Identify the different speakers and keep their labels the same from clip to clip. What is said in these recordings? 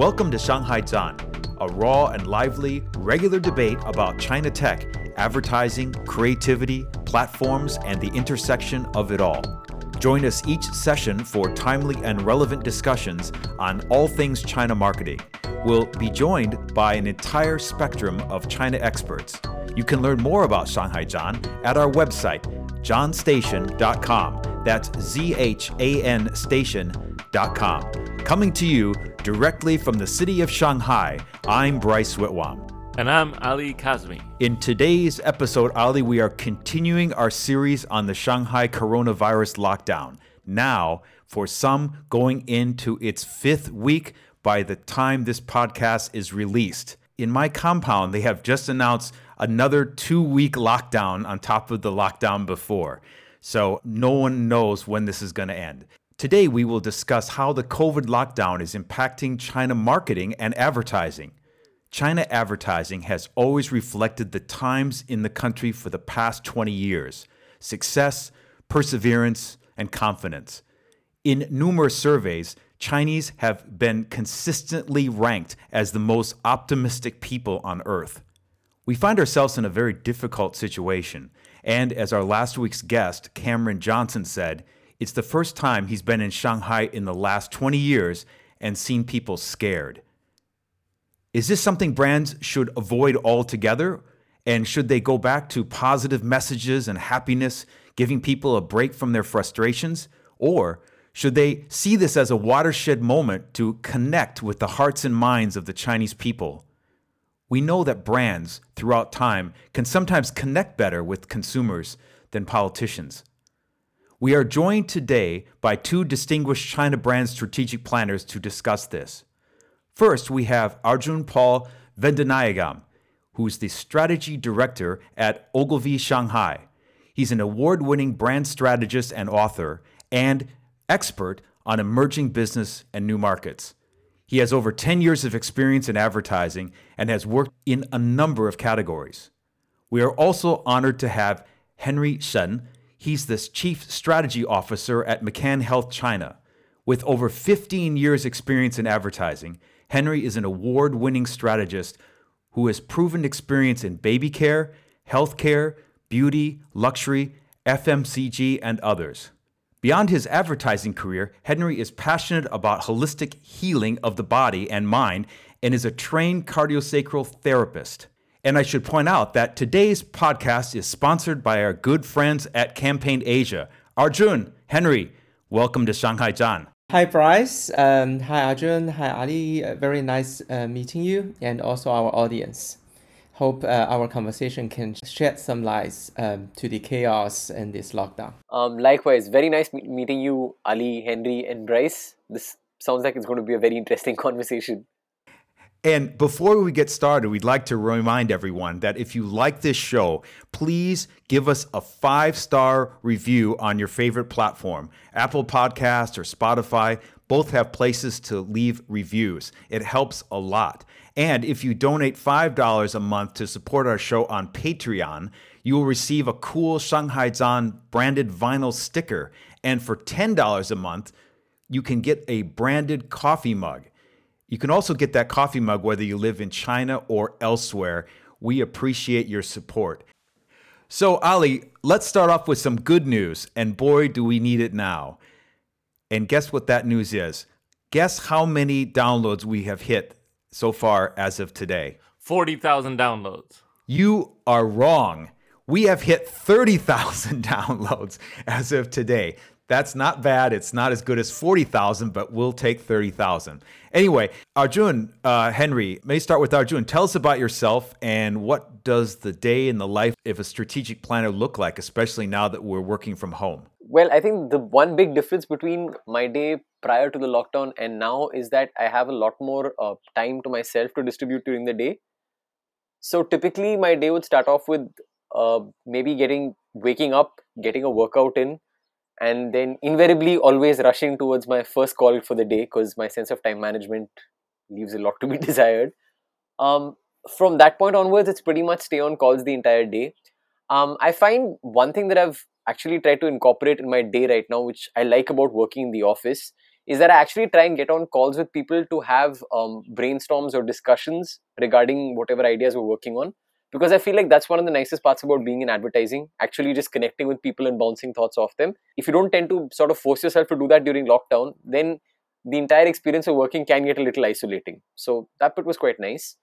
Speaker 1: Welcome to Shanghai Zhan, a raw and lively, regular debate about China tech, advertising, creativity, platforms, and the intersection of it all. Join us each session for timely and relevant discussions on all things China marketing. We'll be joined by an entire spectrum of China experts. You can learn more about Shanghai Zhan at our website, zhanstation.com. That's Z H A N station.com. Coming to you directly from the city of Shanghai, I'm Bryce Whitwam.
Speaker 2: And I'm Ali Kazmi.
Speaker 1: In today's episode, Ali, we are continuing our series on the Shanghai coronavirus lockdown. Now, for some, going into its fifth week by the time this podcast is released. In my compound, they have just announced another two week lockdown on top of the lockdown before. So no one knows when this is going to end. Today, we will discuss how the COVID lockdown is impacting China marketing and advertising. China advertising has always reflected the times in the country for the past 20 years success, perseverance, and confidence. In numerous surveys, Chinese have been consistently ranked as the most optimistic people on earth. We find ourselves in a very difficult situation, and as our last week's guest, Cameron Johnson, said, it's the first time he's been in Shanghai in the last 20 years and seen people scared. Is this something brands should avoid altogether? And should they go back to positive messages and happiness, giving people a break from their frustrations? Or should they see this as a watershed moment to connect with the hearts and minds of the Chinese people? We know that brands throughout time can sometimes connect better with consumers than politicians. We are joined today by two distinguished China brand strategic planners to discuss this. First, we have Arjun Paul Vendanayagam, who is the strategy director at Ogilvy Shanghai. He's an award winning brand strategist and author and expert on emerging business and new markets. He has over 10 years of experience in advertising and has worked in a number of categories. We are also honored to have Henry Shen. He's the Chief Strategy Officer at McCann Health China. With over 15 years' experience in advertising, Henry is an award winning strategist who has proven experience in baby care, healthcare, beauty, luxury, FMCG, and others. Beyond his advertising career, Henry is passionate about holistic healing of the body and mind and is a trained craniosacral therapist. And I should point out that today's podcast is sponsored by our good friends at Campaign Asia. Arjun, Henry, welcome to Shanghai Zhan.
Speaker 3: Hi, Bryce. Um, hi, Arjun. Hi, Ali. Uh, very nice uh, meeting you and also our audience. Hope uh, our conversation can shed some light um, to the chaos in this lockdown.
Speaker 4: Um, likewise, very nice me- meeting you, Ali, Henry, and Bryce. This sounds like it's going to be a very interesting conversation.
Speaker 1: And before we get started, we'd like to remind everyone that if you like this show, please give us a five star review on your favorite platform Apple Podcast or Spotify. Both have places to leave reviews. It helps a lot. And if you donate $5 a month to support our show on Patreon, you will receive a cool Shanghai Zhan branded vinyl sticker. And for $10 a month, you can get a branded coffee mug. You can also get that coffee mug whether you live in China or elsewhere. We appreciate your support. So, Ali, let's start off with some good news, and boy, do we need it now. And guess what that news is? Guess how many downloads we have hit so far as of today?
Speaker 2: 40,000 downloads.
Speaker 1: You are wrong. We have hit 30,000 downloads as of today. That's not bad. It's not as good as 40,000, but we'll take 30,000. Anyway, Arjun, uh, Henry, may start with Arjun. Tell us about yourself and what does the day in the life of a strategic planner look like, especially now that we're working from home?
Speaker 4: Well, I think the one big difference between my day prior to the lockdown and now is that I have a lot more uh, time to myself to distribute during the day. So typically, my day would start off with uh, maybe getting waking up, getting a workout in, and then invariably always rushing towards my first call for the day because my sense of time management leaves a lot to be desired. Um, from that point onwards, it's pretty much stay on calls the entire day. Um, I find one thing that I've actually tried to incorporate in my day right now, which I like about working in the office, is that I actually try and get on calls with people to have um, brainstorms or discussions regarding whatever ideas we're working on. Because I feel like that's one of the nicest parts about being in advertising, actually just connecting with people and bouncing thoughts off them. If you don't tend to sort of force yourself to do that during lockdown, then the entire experience of working can get a little isolating. So that bit was quite nice.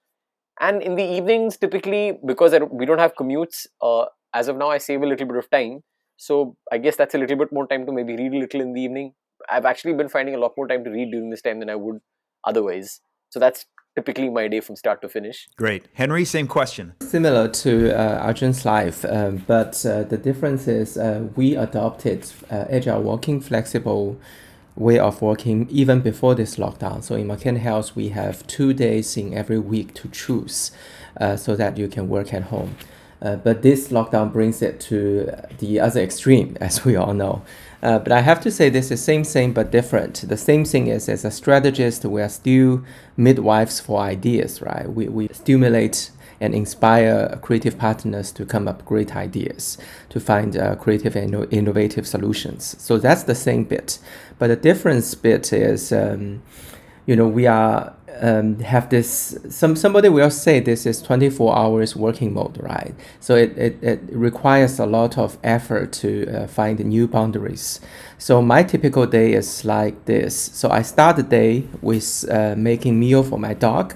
Speaker 4: And in the evenings, typically, because we don't have commutes, uh, as of now, I save a little bit of time. So I guess that's a little bit more time to maybe read a little in the evening, I've actually been finding a lot more time to read during this time than I would otherwise. So that's typically my day from start to finish.
Speaker 1: Great. Henry, same question.
Speaker 3: Similar to uh, Arjun's life, um, but uh, the difference is uh, we adopted uh, agile working, flexible way of working even before this lockdown. So in McCann Health, we have two days in every week to choose uh, so that you can work at home. Uh, but this lockdown brings it to the other extreme, as we all know. Uh, but I have to say, this is same thing but different. The same thing is, as a strategist, we are still midwives for ideas, right? We, we stimulate and inspire creative partners to come up great ideas, to find uh, creative and innovative solutions. So that's the same bit. But the difference bit is, um, you know, we are um, have this some somebody will say this is 24 hours working mode right? So it, it, it requires a lot of effort to uh, find new boundaries. So my typical day is like this. So i start the day with uh, making meal for my dog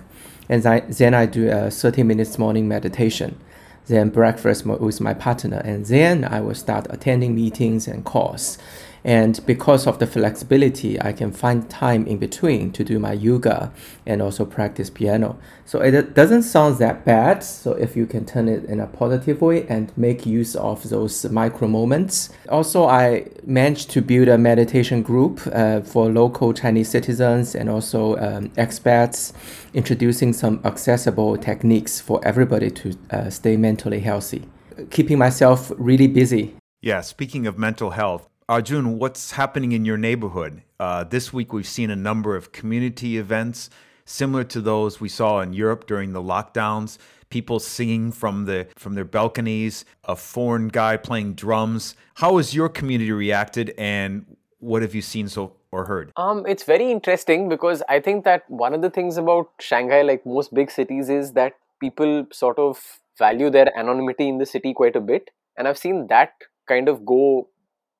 Speaker 3: and then i do a 30 minutes morning meditation then breakfast with my partner and then i will start attending meetings and calls and because of the flexibility, I can find time in between to do my yoga and also practice piano. So it doesn't sound that bad. So if you can turn it in a positive way and make use of those micro moments. Also, I managed to build a meditation group uh, for local Chinese citizens and also um, expats, introducing some accessible techniques for everybody to uh, stay mentally healthy. Keeping myself really busy.
Speaker 1: Yeah, speaking of mental health, Arjun, what's happening in your neighborhood? Uh, this week, we've seen a number of community events similar to those we saw in Europe during the lockdowns. People singing from the from their balconies, a foreign guy playing drums. How has your community reacted, and what have you seen so or heard?
Speaker 4: Um, it's very interesting because I think that one of the things about Shanghai, like most big cities, is that people sort of value their anonymity in the city quite a bit, and I've seen that kind of go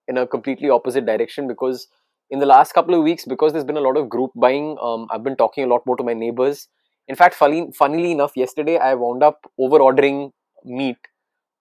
Speaker 4: in a completely opposite direction because in the last couple of weeks because there's been a lot of group buying um, i've been talking a lot more to my neighbors. In fact funnily enough yesterday i wound up over ordering meat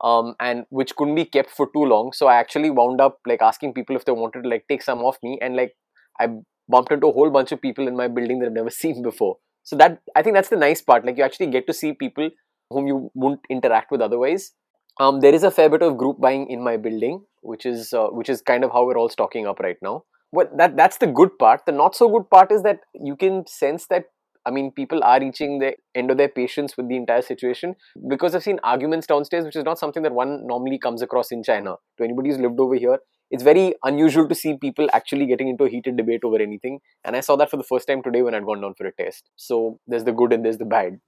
Speaker 4: um, and which couldn't be kept for too long. So i actually wound up like asking people if they wanted to like take some off me and like i bumped into a whole bunch of people in my building that i've never seen before. So that i think that's the nice part like you actually get to see people whom you wouldn't interact with otherwise um, there is a fair bit of group buying in my building which is uh, which is kind of how we're all stocking up right now well that that's the good part the not so good part is that you can sense that I mean, people are reaching the end of their patience with the entire situation because I've seen arguments downstairs, which is not something that one normally comes across in China. To anybody who's lived over here, it's very unusual to see people actually getting into a heated debate over anything. And I saw that for the first time today when I'd gone down for a test. So there's the good and there's the bad.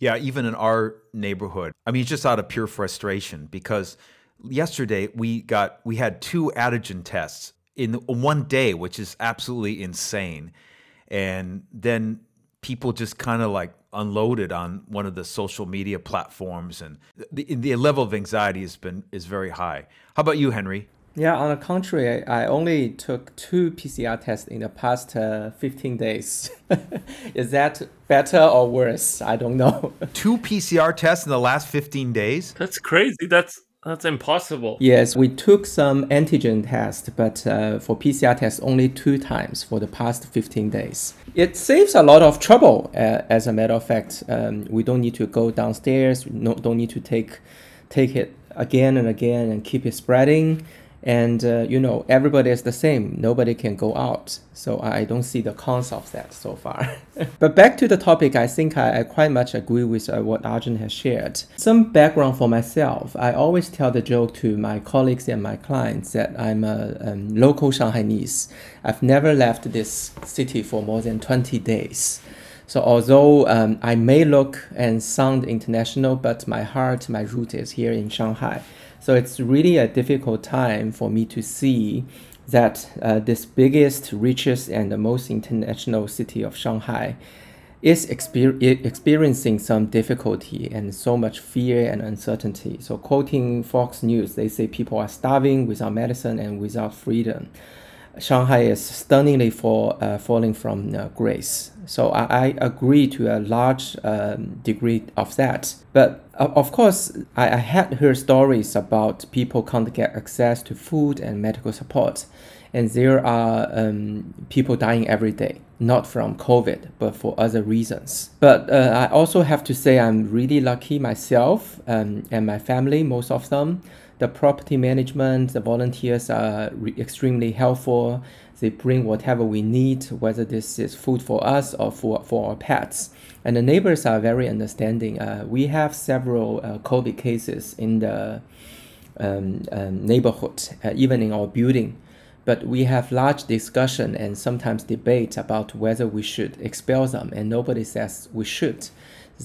Speaker 1: Yeah, even in our neighborhood. I mean, just out of pure frustration because yesterday we got we had two antigen tests in one day, which is absolutely insane. And then people just kind of like unloaded on one of the social media platforms, and the, the level of anxiety has been is very high. How about you, Henry?
Speaker 3: Yeah, on the contrary, I only took two PCR tests in the past uh, 15 days. Is that better or worse? I don't know.
Speaker 1: two PCR tests in the last 15 days?
Speaker 2: That's crazy. That's that's impossible.
Speaker 3: Yes, we took some antigen test, but uh, for PCR test only two times for the past 15 days. It saves a lot of trouble. Uh, as a matter of fact, um, we don't need to go downstairs. No, don't need to take take it again and again and keep it spreading and uh, you know everybody is the same. Nobody can go out. So i don't see the cons of that so far. But back to the topic i think i, I quite much agree with uh, what arjun has shared. Some background for myself. I always tell the joke to my colleagues and my clients that i'm a um, local shanghainese. I've never left this city for more than 20 days. So although um, i may look and sound international but my heart my root is here in shanghai so it's really a difficult time for me to see that uh, this biggest, richest, and the most international city of Shanghai is exper- experiencing some difficulty and so much fear and uncertainty. So, quoting Fox News, they say people are starving without medicine and without freedom. Shanghai is stunningly fall, uh, falling from uh, grace. So I, I, agree to a large um, degree of that. But uh, of course, I, I, had heard stories about people can't get access to food and medical support. And there are um, people dying every day, not from COVID, but for other reasons. But uh, I also have to say I'm really lucky myself um, and my family, most of them the property management, the volunteers are re- extremely helpful. They bring whatever we need, whether this is food for us or for, for our pets. And the neighbors are very understanding. Uh, we have several uh, COVID cases in the um, um, neighborhood, uh, even in our building. But we have large discussion and sometimes debate about whether we should expel them, and nobody says we should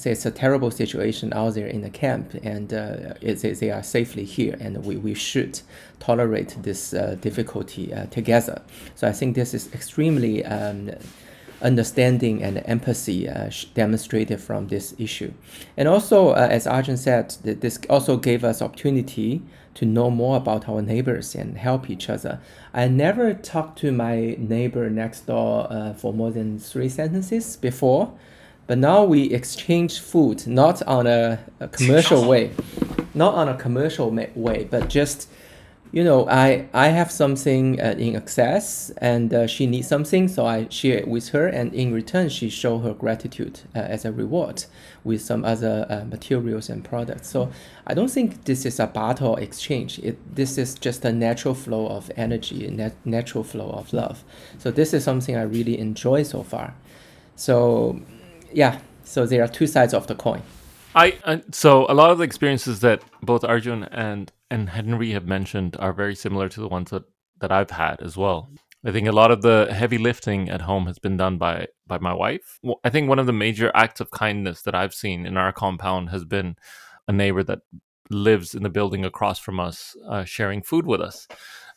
Speaker 3: it's a terrible situation out there in the camp, and uh, they are safely here, and we, we should tolerate this uh, difficulty uh, together. So I think this is extremely um, understanding and empathy uh, demonstrated from this issue. And also, uh, as Arjun said, this also gave us opportunity to know more about our neighbors and help each other. I never talked to my neighbor next door uh, for more than three sentences before. But now we exchange food not on a, a commercial way, not on a commercial way, but just you know, I I have something uh, in excess, and uh, she needs something, so I share it with her, and in return, she show her gratitude uh, as a reward with some other uh, materials and products. So I don't think this is a battle exchange. It this is just a natural flow of energy, a nat- natural flow of love. So this is something I really enjoy so far. So yeah, so there are two sides of the coin.
Speaker 2: I, so a lot of the experiences that both Arjun and and Henry have mentioned are very similar to the ones that that I've had as well. I think a lot of the heavy lifting at home has been done by by my wife. I think one of the major acts of kindness that I've seen in our compound has been a neighbor that lives in the building across from us uh, sharing food with us.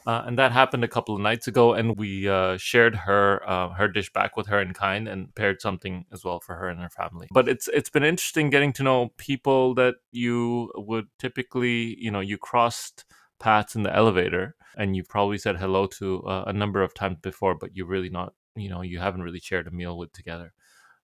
Speaker 2: Uh, and that happened a couple of nights ago, and we uh, shared her uh, her dish back with her in kind, and paired something as well for her and her family. But it's it's been interesting getting to know people that you would typically, you know, you crossed paths in the elevator, and you've probably said hello to uh, a number of times before, but you really not, you know, you haven't really shared a meal with together.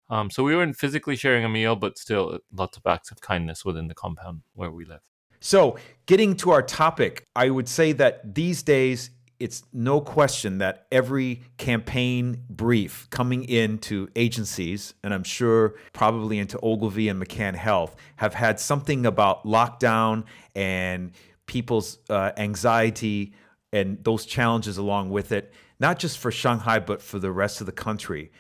Speaker 2: Um, so we weren't physically sharing a meal, but still lots of acts of kindness within the compound where we live.
Speaker 1: So, getting to our topic, I would say that these days, it's no question that every campaign brief coming into agencies, and I'm sure probably into Ogilvy and McCann Health, have had something about lockdown and people's uh, anxiety and those challenges along with it, not just for Shanghai, but for the rest of the country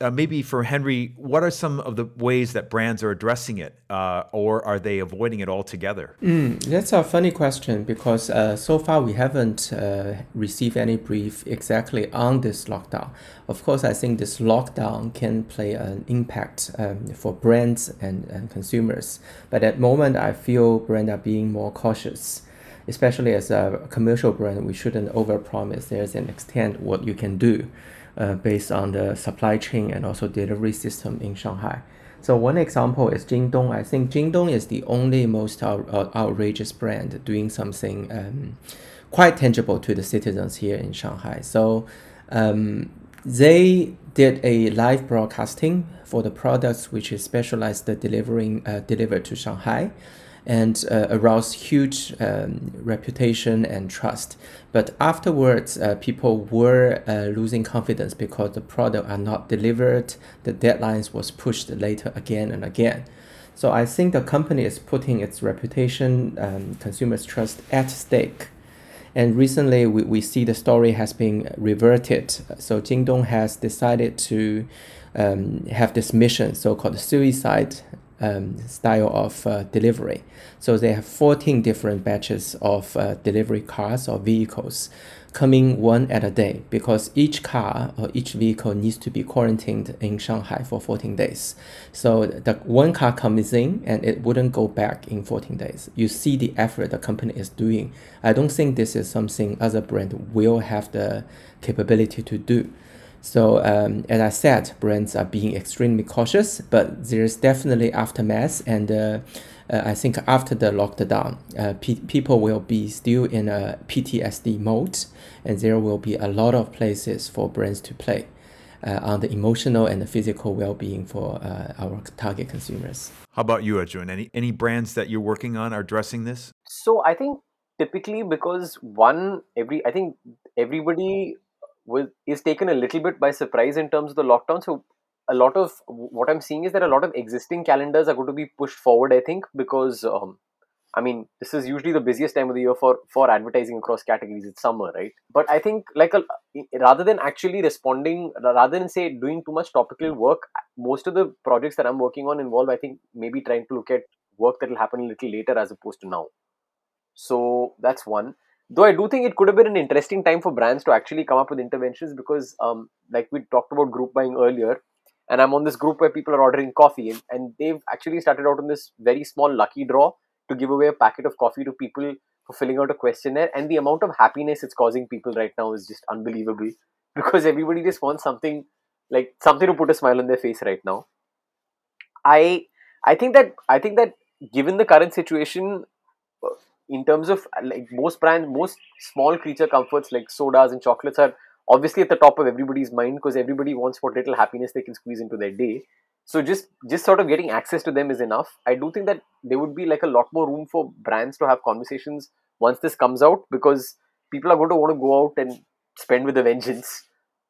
Speaker 1: uh, maybe for Henry, what are some of the ways that brands are addressing it, uh, or are they avoiding it altogether?
Speaker 3: Mm, that's a funny question because uh, so far we haven't uh, received any brief exactly on this lockdown. Of course, I think this lockdown can play an impact um, for brands and, and consumers, but at the moment I feel brands are being more cautious especially as a commercial brand, we shouldn't overpromise. There's an extent what you can do based on the supply chain and also delivery system in Shanghai. So one example is Jingdong. I think Jingdong is the only most out, outrageous brand doing something um, quite tangible to the citizens here in Shanghai. So um, they did a live broadcasting for the products which is specialized delivering uh, delivered to Shanghai and uh, aroused huge um, reputation and trust. But afterwards, uh, people were uh, losing confidence because the product are not delivered. The deadlines was pushed later again and again. So I think the company is putting its reputation, um, consumers' trust at stake. And recently, we, we see the story has been reverted. So Jingdong has decided to um, have this mission, so-called suicide um, style of uh, delivery. So they have 14 different batches of uh, delivery cars or vehicles coming one at a day because each car or each vehicle needs to be quarantined in Shanghai for 14 days. So the one car comes in and it wouldn't go back in 14 days. You see the effort the company is doing. I don't think this is something other brand will have the capability to do. So um, as I said, brands are being extremely cautious, but there's definitely aftermath and uh, uh, I think after the lockdown, uh, pe- people will be still in a PTSD mode, and there will be a lot of places for brands to play uh, on the emotional and the physical well-being for uh, our target consumers.
Speaker 1: How about you, Arjun? Any any brands that you're working on are addressing this?
Speaker 4: So I think typically because one every I think everybody was is taken a little bit by surprise in terms of the lockdown. So a lot of what I'm seeing is that a lot of existing calendars are going to be pushed forward. I think because um, I mean this is usually the busiest time of the year for for advertising across categories. It's summer, right? But I think like a, rather than actually responding, rather than say doing too much topical work, most of the projects that I'm working on involve I think maybe trying to look at work that will happen a little later as opposed to now. So that's one though i do think it could have been an interesting time for brands to actually come up with interventions because um, like we talked about group buying earlier and I'm on this group where people are ordering coffee, and, and they've actually started out on this very small lucky draw to give away a packet of coffee to people for filling out a questionnaire. And the amount of happiness it's causing people right now is just unbelievable because everybody just wants something like something to put a smile on their face right now. I I think that I think that given the current situation, in terms of like most brands, most small creature comforts like sodas and chocolates are obviously at the top of everybody's mind because everybody wants what little happiness they can squeeze into their day. So just just sort of getting access to them is enough. I do think that there would be like a lot more room for brands to have conversations once this comes out because people are going to want to go out and spend with a vengeance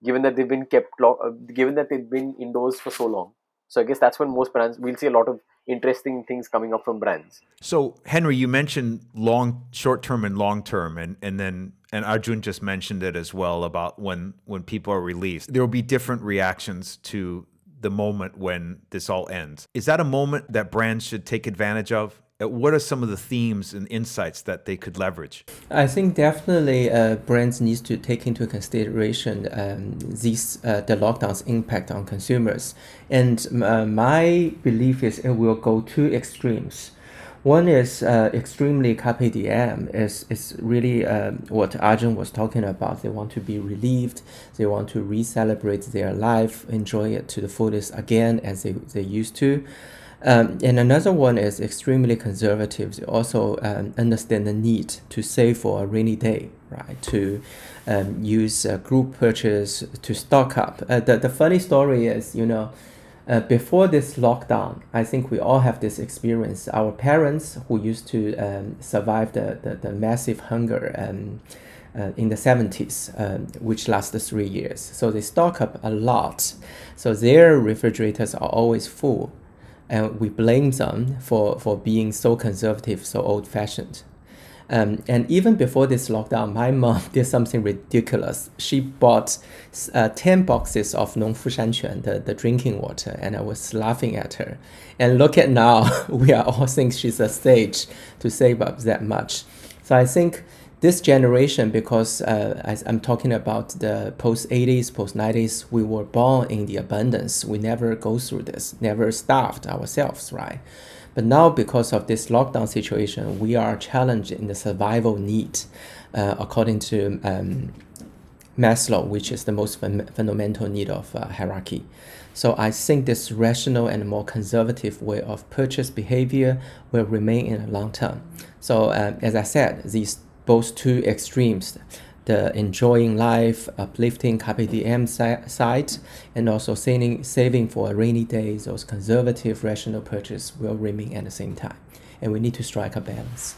Speaker 4: given that they've been kept lo- uh, given that they've been indoors for so long so i guess that's when most brands we'll see a lot of interesting things coming up from brands
Speaker 1: So, Henry, you mentioned long, short term, and long term, and and then and Arjun just mentioned it as well about when when people are released, there will be different reactions to the moment when this all ends. Is that a moment that brands should take advantage of? Uh, What are some of the themes and insights that they could leverage?
Speaker 3: I think definitely uh, brands needs to take into consideration um, these uh, the lockdown's impact on consumers, and uh, my belief is it will go two extremes. One is uh, extremely carpe diem. is is really um, what Arjun was talking about. They want to be relieved. They want to re-celebrate their life, enjoy it to the fullest again as they, they used to. Um, and another one is extremely conservative. They also um, understand the need to save for a rainy day, right? To um, use uh, group purchase to stock up. Uh, the, the funny story is, you know, uh, before this lockdown, I think we all have this experience. Our parents who used to um, survive the, the, the massive hunger um, uh, in the 70s, um, which lasted three years. So they stock up a lot. So their refrigerators are always full. And we blame them for, for being so conservative, so old fashioned. Um, and even before this lockdown, my mom did something ridiculous. She bought uh, 10 boxes of Nongfu Shanquan, the, the drinking water, and I was laughing at her. And look at now, we are all think she's a sage to save up that much. So I think this generation, because uh, as I'm talking about the post 80s, post 90s, we were born in the abundance. We never go through this, never starved ourselves, right? But now, because of this lockdown situation, we are challenged in the survival need, uh, according to um, Maslow, which is the most fun- fundamental need of uh, hierarchy. So I think this rational and more conservative way of purchase behavior will remain in the long term. So uh, as I said, these both two extremes, the enjoying life, uplifting carpe diem si- side, and also saving, saving for a rainy day, those conservative rational purchase will remain at the same time. And we need to strike a balance.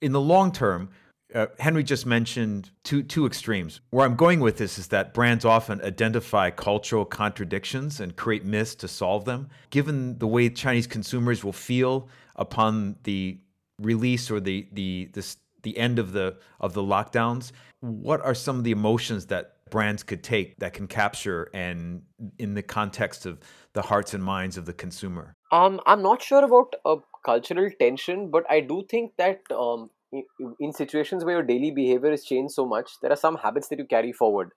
Speaker 1: In the long term, uh, Henry just mentioned two two extremes. Where I'm going with this is that brands often identify cultural contradictions and create myths to solve them. Given the way Chinese consumers will feel upon the release or the the the, the end of the of the lockdowns, what are some of the emotions that brands could take that can capture and in the context of the hearts and minds of the consumer?
Speaker 4: Um, I'm not sure about a cultural tension, but I do think that um, in, in situations where your daily behavior has changed so much, there are some habits that you carry forward.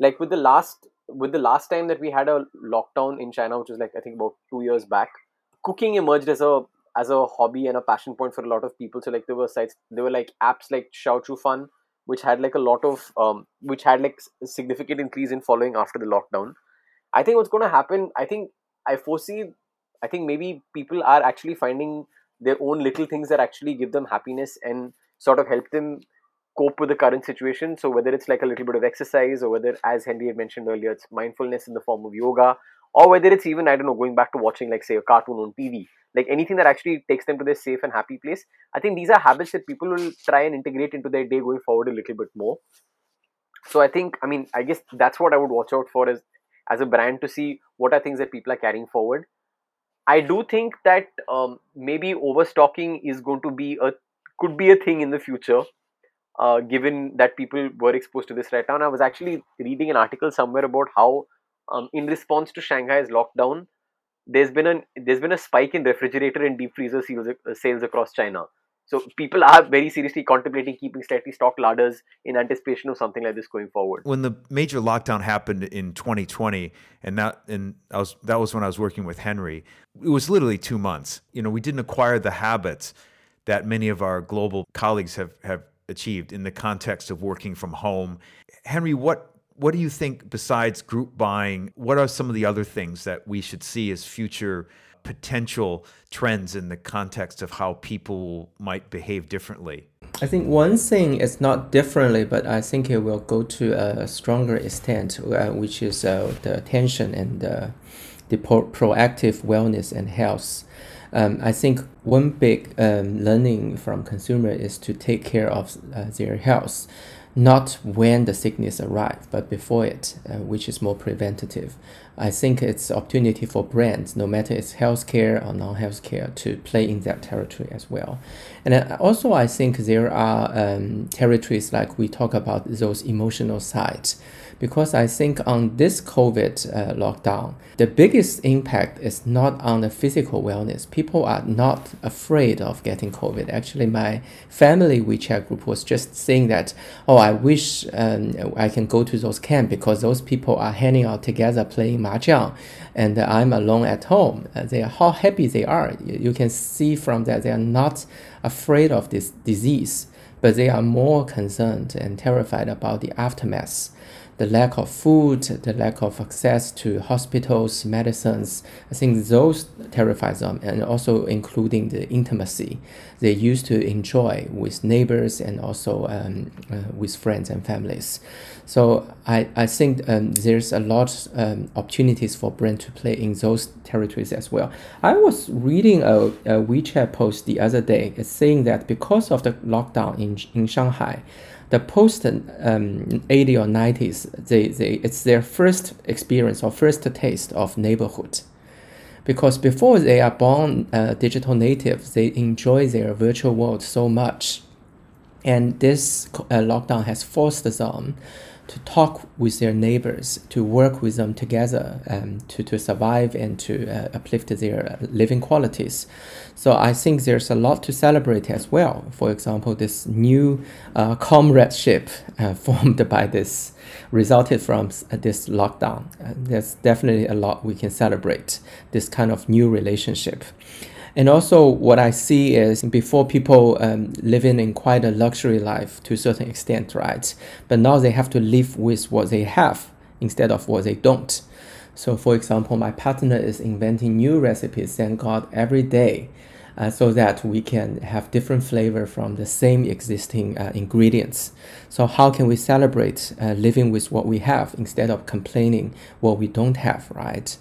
Speaker 4: Like with the last with the last time that we had a lockdown in China, which was like I think about two years back, cooking emerged as a as a hobby and a passion point for a lot of people. So like there were sites, there were like apps like Xia Chu Fang, which had like a lot of um, which had like significant increase in following after the lockdown. I think what's going to happen. I think I foresee. I think maybe people are actually finding their own little things that actually give them happiness and sort of help them cope with the current situation. So whether it's like a little bit of exercise or whether, as Henry had mentioned earlier, it's mindfulness in the form of yoga, or whether it's even I don't know going back to watching like say a cartoon on TV, like anything that actually takes them to their safe and happy place. I think these are habits that people will try and integrate into their day going forward a little bit more. So I think I mean I guess that's what I would watch out for as as a brand to see what are things that people are carrying forward. I do think that um, maybe overstocking is going to be a could be a thing in the future uh, given that people were exposed to this right now. And I was actually reading an article somewhere about how, um, in response to Shanghai's lockdown, there's been a there's been a spike in refrigerator and deep freezer sales, uh, sales across China. So people are very seriously contemplating keeping slightly stocked larders in anticipation of something like this going forward.
Speaker 1: When the major lockdown happened in 2020, and that and I was that was when I was working with Henry. It was literally two months. You know, we didn't acquire the habits that many of our global colleagues have have achieved in the context of working from home. Henry, what what do you think besides group buying? What are some of the other things that we should see as future potential trends in the context of how people might behave differently?
Speaker 3: I think one thing is not differently, but I think it will go to a stronger extent, uh, which is uh, the attention and uh, the pro- proactive wellness and health um, I think one big um, learning from consumer is to take care of uh, their health, not when the sickness arrives, but before it, uh, which is more preventative. I think it's opportunity for brands, no matter it's healthcare or non-healthcare, to play in that territory as well. And also, I think there are um, territories like we talk about those emotional sides because I think on this COVID uh, lockdown, the biggest impact is not on the physical wellness. People are not afraid of getting COVID. Actually, my family WeChat group was just saying that, oh, I wish um, I can go to those camps because those people are hanging out together playing mahjong and I'm alone at home. Uh, they are how happy they are. You, you can see from that they are not afraid of this disease, but they are more concerned and terrified about the aftermath the lack of food, the lack of access to hospitals, medicines. I think those terrify them, and also including the intimacy they used to enjoy with neighbors and also um, uh, with friends and families. So I, I think um, there's a lot um, opportunities for brand to play in those territories as well. I was reading a, a WeChat post the other day saying that because of the lockdown in, in Shanghai, the post um, 80 or 90s, they, they, it's their first experience or first taste of neighborhood. Because before they are born uh, digital natives, they enjoy their virtual world so much. And this uh, lockdown has forced them to talk with their neighbors, to work with them together um, to, to survive and to uh, uplift their living qualities. So I think there's a lot to celebrate as well. For example, this new uh, comradeship uh, formed by this, resulted from uh, this lockdown. Uh, there's definitely a lot we can celebrate, this kind of new relationship. And also, what I see is before people um, living in quite a luxury life to a certain extent, right? But now they have to live with what they have instead of what they don't. So, for example, my partner is inventing new recipes, thank God, every day. Uh, so that we can have different flavor from the same existing uh, ingredients. So how can we celebrate uh, living with what we have instead of complaining what we don't have, right?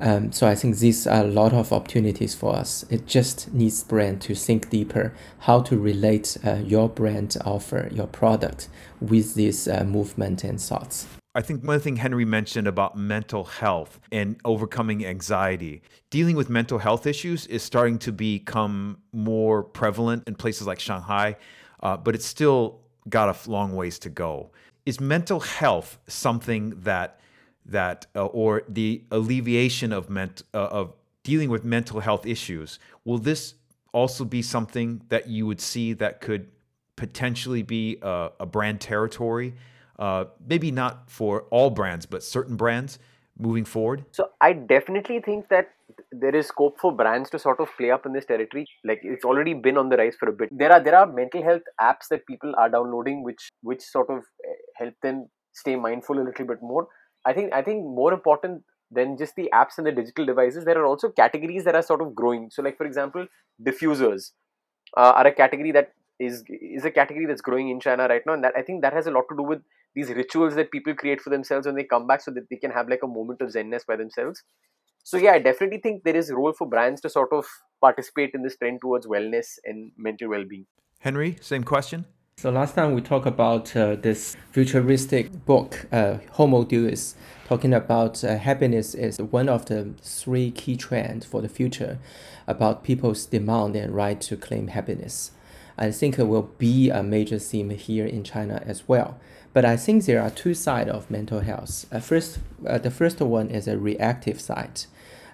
Speaker 3: Um, so I think these are a lot of opportunities for us. It just needs brand to think deeper how to relate uh, your brand offer, your product with this uh, movement and thoughts.
Speaker 1: I think one thing Henry mentioned about mental health and overcoming anxiety, dealing with mental health issues is starting to become more prevalent in places like Shanghai, uh, but it's still got a long ways to go. is mental health something that that uh, or the alleviation of ment uh, of dealing with mental health issues will this also be something that you would see that could potentially be a, a brand territory? Uh, maybe not for all brands but certain brands moving forward?
Speaker 4: So i definitely think that there is scope for brands to sort of play up in this territory. Like it's already been on the rise for a bit. There are there are mental health apps that people are downloading which which sort of eh, help them stay mindful a little bit more i think i think more important than just the apps and the digital devices there are also categories that are sort of growing. So like for example diffusers uh, are a category that is is a category that's growing in china right now and that i think that has a lot to do with these rituals that people create for themselves when they come back so that they can have like a moment of zenness by themselves. So yeah i definitely think there is a role for brands to sort of participate in this trend towards wellness and mental well-being.
Speaker 1: Henry same question
Speaker 3: so last time we talked about uh, this futuristic book uh, homo deus talking about uh, happiness is one of the three key trends for the future about people's demand and right to claim happiness i think it will be a major theme here in china as well but I think there are two sides of mental health. Uh, first, uh, the first one is a reactive side.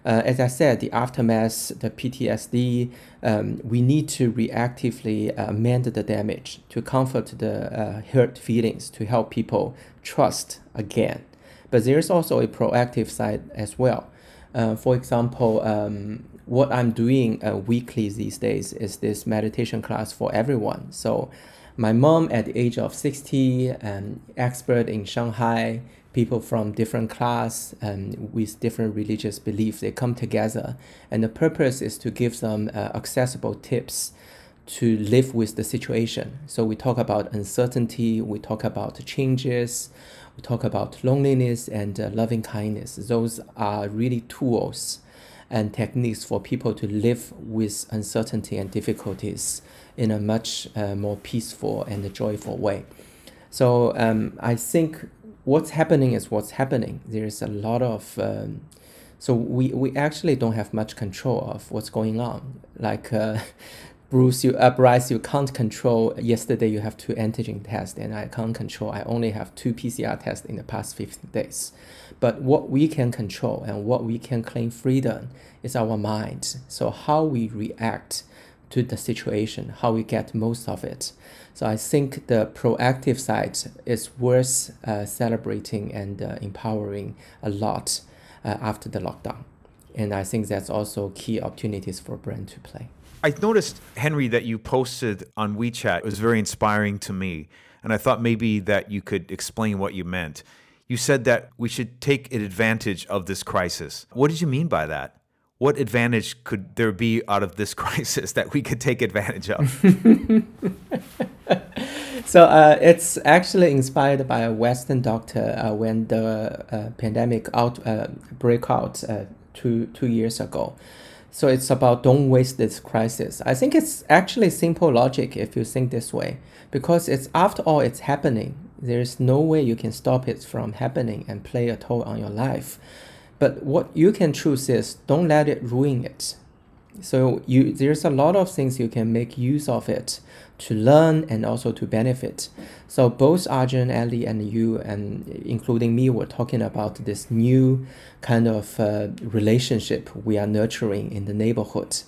Speaker 3: Uh, as I said, the aftermath, the PTSD, um, we need to reactively uh, amend the damage to comfort the uh, hurt feelings, to help people trust again. But there's also a proactive side as well. Uh, for example, um, what I'm doing uh, weekly these days is this meditation class for everyone. So, my mom at the age of 60, an expert in Shanghai, people from different class and with different religious beliefs they come together. And the purpose is to give them uh, accessible tips to live with the situation. So we talk about uncertainty we talk about changes we talk about loneliness and uh, loving kindness. Those are really tools and techniques for people to live with uncertainty and difficulties in a much uh, more peaceful and joyful way. So um, i think what's happening is what's happening. There's a lot of um, so we, we actually don't have much control of what's going on. Like uh, Bruce, you Bryce, you can't control. Yesterday you have two antigen tests, and I can't control. I only have two PCR tests in the past 15 days. But what we can control and what we can claim freedom is our mind. So how we react to the situation, how we get most of it. So I think the proactive side is worth uh, celebrating and uh, empowering a lot uh, after the lockdown. And I think that's also key opportunities for brand to play.
Speaker 1: I noticed, Henry, that you posted on WeChat. It was very inspiring to me. And I thought maybe that you could explain what you meant. You said that we should take advantage of this crisis. What did you mean by that? What advantage could there be out of this crisis that we could take advantage of?
Speaker 3: so uh, it's actually inspired by a Western doctor uh, when the uh, pandemic out uh, break out uh, two two years ago. So it's about don't waste this crisis. I think it's actually simple logic if you think this way, because it's after all it's happening. There's no way you can stop it from happening and play a toll on your life. But what you can choose is don't let it ruin it. So you there's a lot of things you can make use of it to learn and also to benefit. So both Arjun, Ali, and you, and including me, were talking about this new kind of uh, relationship we are nurturing in the neighborhood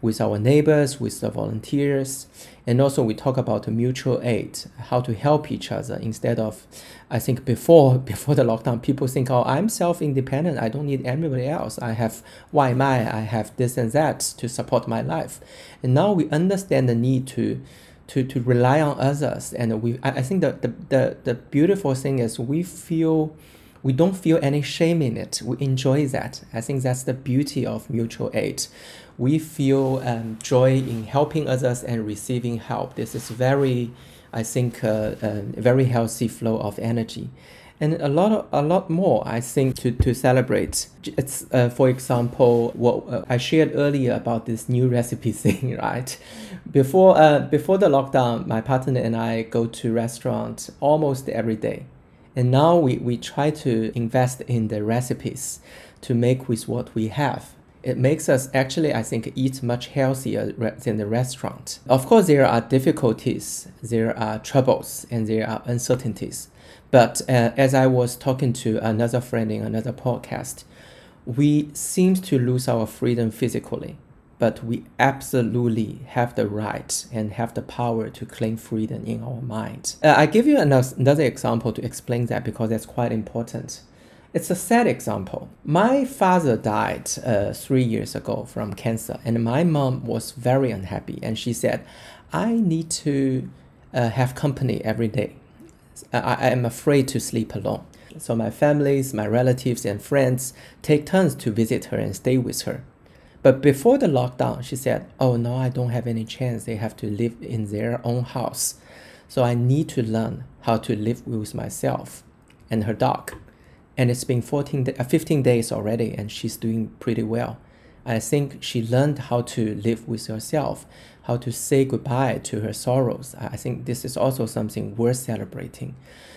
Speaker 3: with our neighbors, with the volunteers, and also we talk about mutual aid, how to help each other instead of, I think before before the lockdown, people think, oh, I'm self-independent, I don't need anybody else. I have why am I? I have this and that to support my life, and now we understand the need to. To, to rely on others and we I, I think the, the, the beautiful thing is we feel we don't feel any shame in it. We enjoy that. I think that's the beauty of mutual aid we feel um, joy in helping others and receiving help. This is very, I think, uh, uh, very healthy flow of energy. And a lot, of, a lot more, I think, to, to celebrate. It's, uh, for example, what uh, I shared earlier about this new recipe thing, right? Before, uh, before the lockdown, my partner and I go to restaurants almost every day. And now we, we try to invest in the recipes to make with what we have It makes us actually, I think, eat much healthier than the restaurant. Of course, there are difficulties, there are troubles, and there are uncertainties. But uh, as I was talking to another friend in another podcast, we seem to lose our freedom physically, but we absolutely have the right and have the power to claim freedom in our mind. Uh, I give you another example to explain that because that's quite important. It's a sad example. My father died uh, three years ago from cancer, and my mom was very unhappy. And she said, I need to uh, have company every day. I, I am afraid to sleep alone. So my families, my relatives, and friends take turns to visit her and stay with her. But before the lockdown, she said, Oh, no, I don't have any chance. They have to live in their own house. So I need to learn how to live with myself and her dog. And it's been 14 uh, 15 days already and she's doing pretty well. I think she learned how to live with herself how to say goodbye to her sorrows. I think this is also something worth celebrating.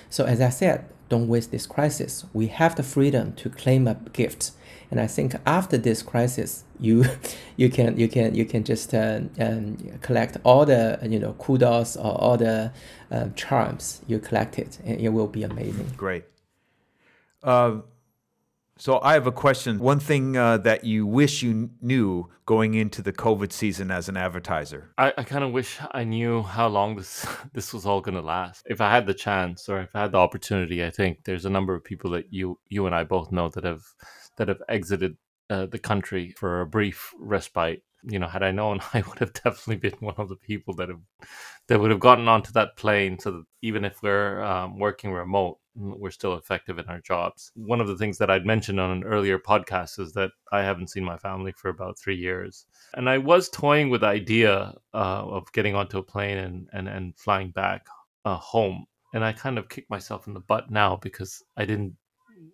Speaker 3: So as i said don't waste this crisis. We have the freedom to claim a gift and i think after this crisis you you can you can you can just uh, um, collect all the you know kudos or all the uh, charms you collected and it will be amazing
Speaker 1: great uh, so I have a question. One thing uh, that you wish you knew going into the COVID season as an advertiser.
Speaker 2: I, I kind of wish I knew how long this this was all going to last. If I had the chance or if I had the opportunity, I think there's a number of people that you you and I both know that have that have exited uh, the country for a brief respite you know, had I known, I would have definitely been one of the people that have that would have gotten onto that plane. So that even if we're um, working remote, we're still effective in our jobs. One of the things that I'd mentioned on an earlier podcast is that I haven't seen my family for about three years, and I was toying with the idea uh, of getting onto a plane and and, and flying back uh, home. And I kind of kick myself in the butt now because I didn't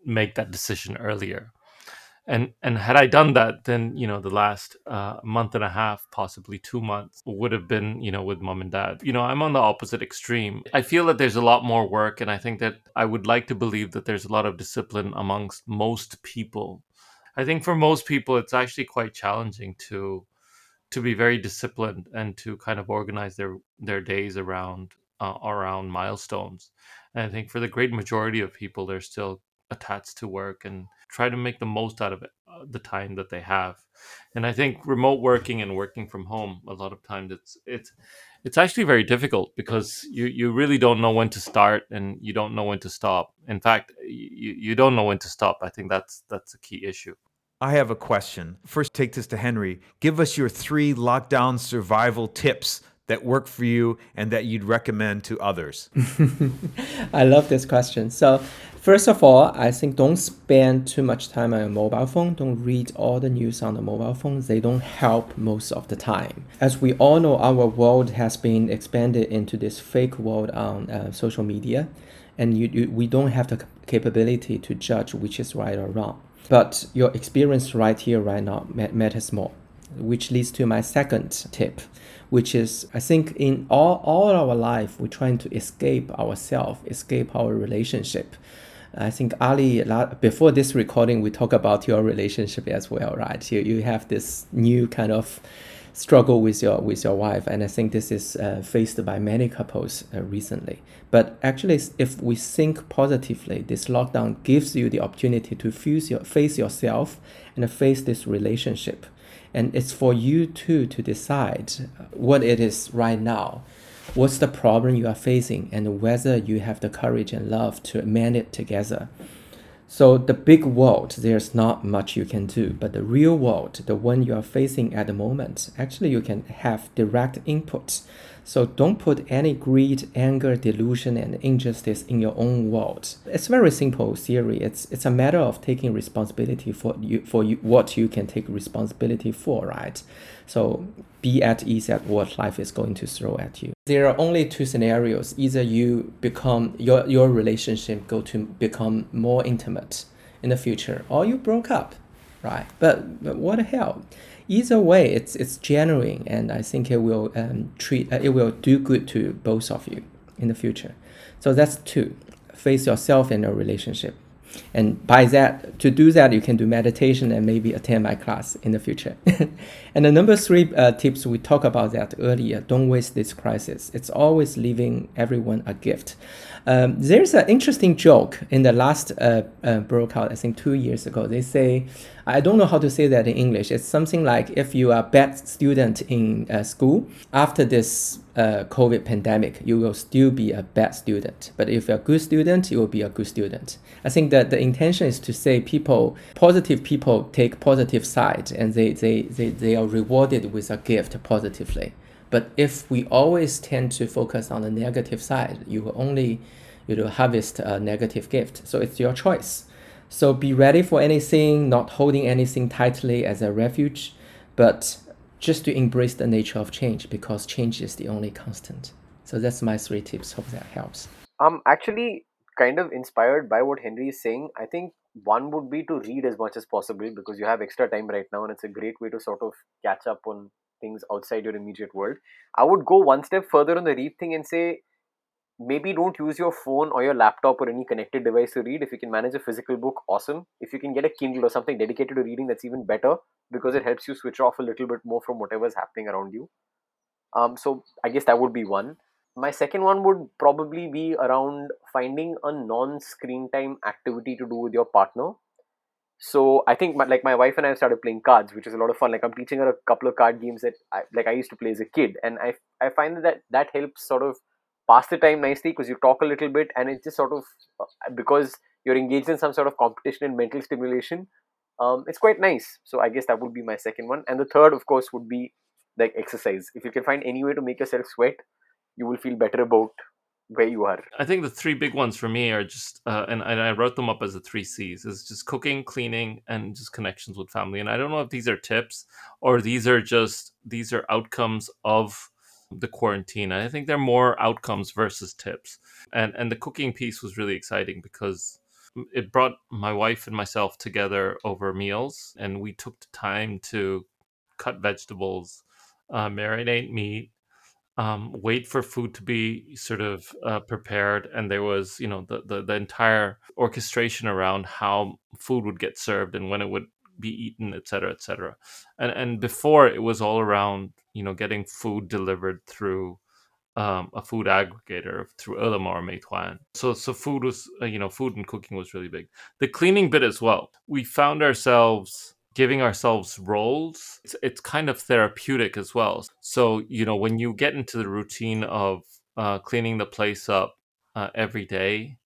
Speaker 2: make that decision earlier and and had I done that, then you know the last uh, month and a half, possibly two months, would have been you know with mom and dad. You know, I'm on the opposite extreme. I feel that there's a lot more work, and I think that I would like to believe that there's a lot of discipline amongst most people. I think for most people, it's actually quite challenging to to be very disciplined and to kind of organize their their days around uh, around milestones. And I think for the great majority of people, they're still attached to work and try to make the most out of it, uh, the time that they have. And I think remote working and working from home a lot of times it's it's it's actually very difficult because you you really don't know when to start and you don't know when to stop. In fact, you you don't know when to stop. I think that's that's a key issue.
Speaker 1: I have a question. First, take this to Henry. Give us your three lockdown survival tips that work for you and that you'd recommend to others?
Speaker 3: I love this question. So, first of all, I think don't spend too much time on your mobile phone. Don't read all the news on the mobile phone. They don't help most of the time. As we all know, our world has been expanded into this fake world on uh, social media, and you, you, we don't have the capability to judge which is right or wrong. But your experience right here, right now, matters more, which leads to my second tip which is I think in all, all our life we're trying to escape ourselves, escape our relationship. I think Ali, before this recording, we talk about your relationship as well, right? You, you have this new kind of struggle with your with your wife, and I think this is uh, faced by many couples uh, recently. But actually, if we think positively, this lockdown gives you the opportunity to your, face yourself and face this relationship and it's for you too to decide what it is right now. What's the problem you are facing and whether you have the courage and love to mend it together. So the big world there's not much you can do. But the real world the one you are facing at the moment actually you can have direct input so don't put any greed, anger, delusion, and injustice in your own world. It's very simple theory. It's it's a matter of taking responsibility for you for you, what you can take responsibility for, right? So be at ease at what life is going to throw at you. There are only two scenarios. Either you become your your relationship go to become more intimate in the future, or you broke up, right? But, but what the hell? Either way, it's it's genuine, and I think it will um, treat uh, it will do good to both of you in the future. So that's two. Face yourself in your relationship. And by that, to do that, you can do meditation and maybe attend my class in the future. and the number three uh, tips we talked about that earlier. Don't waste this crisis. It's always leaving everyone a gift. Um, there's an interesting joke in the last uh, uh, I think two years ago. They say, I don't know how to say that in English. It's something like if you are a bad student in uh, school, after this uh, COVID pandemic, you will still be a bad student. But if you're a good student, you will be a good student. I think that the intention is to say people, positive people take positive side and they, they, they, they are rewarded with a gift positively. But if we always tend to focus on the negative side, you will only you know, harvest a negative gift. So it's your choice. So be ready for anything, not holding anything tightly as a refuge, but just to embrace the nature of change because change is the only constant. So that's my three tips. Hope that helps.
Speaker 4: I'm actually kind of inspired by what Henry is saying. I think one would be to read as much as possible because you have extra time right now and it's a great way to sort of catch up on things outside your immediate world. I would go one step further on the read thing and say maybe don't use your phone or your laptop or any connected device to read. If you can manage a physical book, awesome. If you can get a Kindle or something dedicated to reading, that's even better because it helps you switch off a little bit more from whatever's happening around you. Um, so I guess that would be one. My second one would probably be around finding a non-screen time activity to do with your partner. So I think my, like my wife and I started playing cards, which is a lot of fun. Like I'm teaching her a couple of card games that I, like I used to play as a kid, and I I find that that helps sort of pass the time nicely because you talk a little bit and it's just sort of uh, because you're engaged in some sort of competition and mental stimulation um, it's quite nice. So i guess that would be my second one. And the third of course would be like exercise. If you can find any way to make yourself sweat you will feel better about where you are
Speaker 2: i think the three big ones for me are just uh, and, and i wrote them up as the three c's is just cooking cleaning and just connections with family and i don't know if these are tips or these are just these are outcomes of the quarantine. I think they're more outcomes versus tips. And and the cooking piece was really exciting because it brought my wife and myself together over meals and we took the time to cut vegetables, uh, marinate meat, um, wait for food to be sort of uh, prepared and there was you know the, the, the entire orchestration around how food would get served and when it would be eaten, et cetera, et cetera. And and before it was all around you know getting food delivered through um, a food aggregator through Ele.me or Meituan. So so food was uh, you know food and cooking was really big. The cleaning bit as well. We found ourselves giving ourselves roles. It's, it's kind of therapeutic as well. So you know when you get into the routine of uh, cleaning the place up uh, every day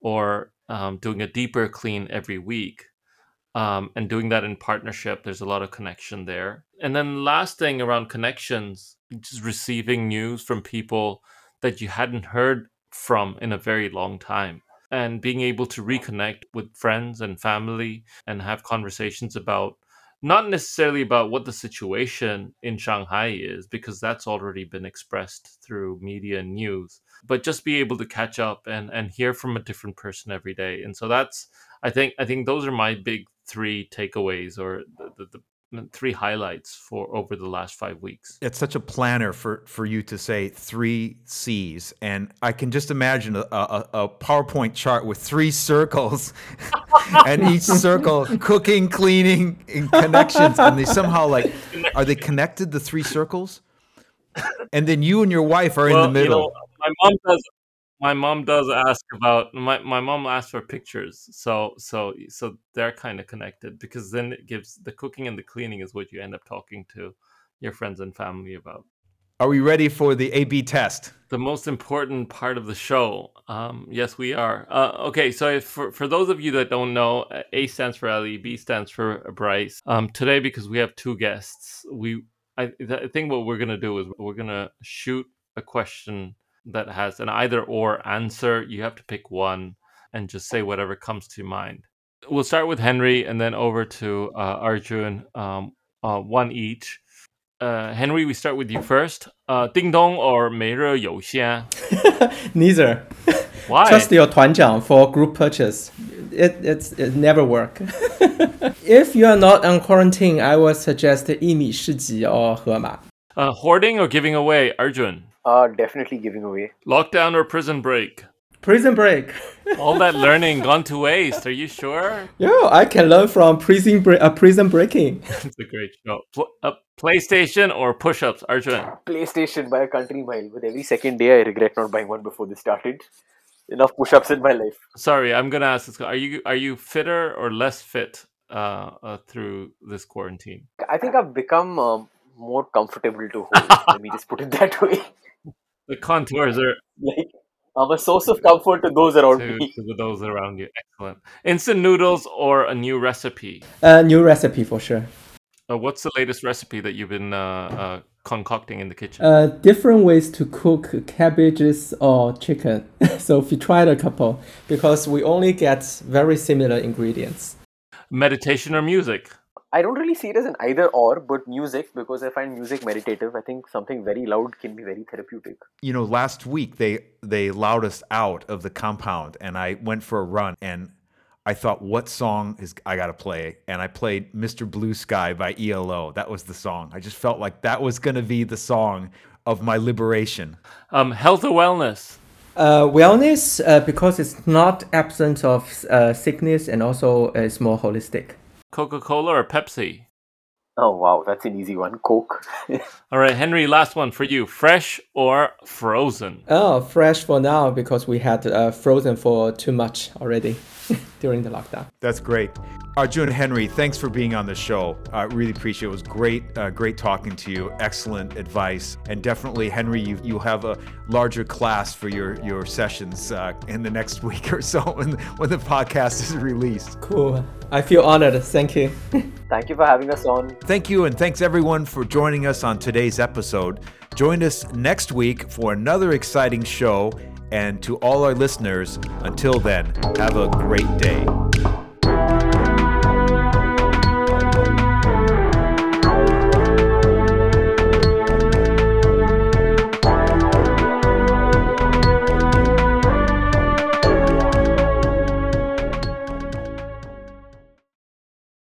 Speaker 2: or um, doing a deeper clean every week um, and doing that in partnership there's a lot of connection there and then last thing around connections just receiving news from people that you hadn't heard from in a very long time and being able to reconnect with friends and family and have conversations about not necessarily about what the situation in Shanghai is because that's already been expressed through media and news but just be able to catch up and and hear from a different person every day. And so that's I think I think those are my big three takeaways or the, the, the three highlights for over the last five weeks.
Speaker 1: It's such a planner for for you to say three C's, and I can just imagine a, a, a PowerPoint chart with three circles, and each circle cooking, cleaning, and connections, and they somehow like are they connected? The three circles, and then you and your wife are well, in the middle. You know,
Speaker 2: my mom does my mom does ask about my, my mom asks for pictures so so so they're kind of connected because then it gives the cooking and the cleaning is what you end up talking to your friends and family about.
Speaker 1: Are we ready for the a b test?
Speaker 2: The most important part of the show. Um, yes we are. Uh, okay so for, for those of you that don't know a stands for Ali b stands for bryce. Um, today because we have two guests we I, I think what we're gonna do is we're gonna shoot a question that has an either or answer. You have to pick one and just say whatever comes to mind. We'll start with Henry and then over to uh, Arjun, um, uh, one each. Uh, Henry, we start with you first. Uh, Ding Dong or 每日优鲜?
Speaker 3: Neither.
Speaker 2: Why?
Speaker 3: Trust your 团长 for group purchase. It, it's, it never work. if you are not on quarantine, I would suggest 薏米市集 or 盒马.
Speaker 2: Uh, hoarding or giving away, Arjun?
Speaker 4: Uh, definitely giving away.
Speaker 2: Lockdown or prison break?
Speaker 3: Prison Break.
Speaker 2: All that learning gone to waste. Are you sure?
Speaker 3: Yeah, I can learn from prison break. Uh, prison breaking.
Speaker 2: It's a great show. Pl- uh, PlayStation or push-ups, Arjun?
Speaker 4: PlayStation by a country mile. With every second day, I regret not buying one before this started. Enough push-ups in my life.
Speaker 2: Sorry, I'm gonna ask this. Are you are you fitter or less fit uh, uh, through this quarantine?
Speaker 4: I think I've become um, more comfortable to hold. Let me just put it that way.
Speaker 2: The contours are
Speaker 4: Like I'm a source of comfort to those around
Speaker 2: to,
Speaker 4: me.
Speaker 2: to those around you. Excellent. Instant noodles or a new recipe?
Speaker 3: Uh, new recipe for sure.
Speaker 2: Uh, what's the latest recipe that you've been uh, uh, concocting in the kitchen?
Speaker 3: Uh, different ways to cook cabbages or chicken. so we tried a couple because we only get very similar ingredients.
Speaker 2: Meditation or music?
Speaker 4: I don't really see it as an either or, but music because I find music meditative. I think something very loud can be very therapeutic.
Speaker 1: You know, last week they they allowed us out of the compound, and I went for a run, and I thought, what song is I got to play? And I played "Mr. Blue Sky" by ELO. That was the song. I just felt like that was going to be the song of my liberation.
Speaker 2: Um, health or wellness?
Speaker 3: Uh, wellness uh, because it's not absence of uh, sickness and also it's more holistic.
Speaker 2: Coca Cola or Pepsi?
Speaker 4: Oh wow, that's an easy one. Coke.
Speaker 2: All right, Henry, last one for you. Fresh or frozen?
Speaker 3: Oh, fresh for now because we had uh, frozen for too much already during the lockdown.
Speaker 1: That's great. Arjun Henry, thanks for being on the show. I really appreciate it. It was great, uh, great talking to you. Excellent advice, and definitely, Henry, you you'll have a larger class for your your sessions uh, in the next week or so when when the podcast is released.
Speaker 3: Cool. I feel honored. Thank you.
Speaker 4: Thank you for having us on.
Speaker 1: Thank you, and thanks everyone for joining us on today's episode. Join us next week for another exciting show. And to all our listeners, until then, have a great day.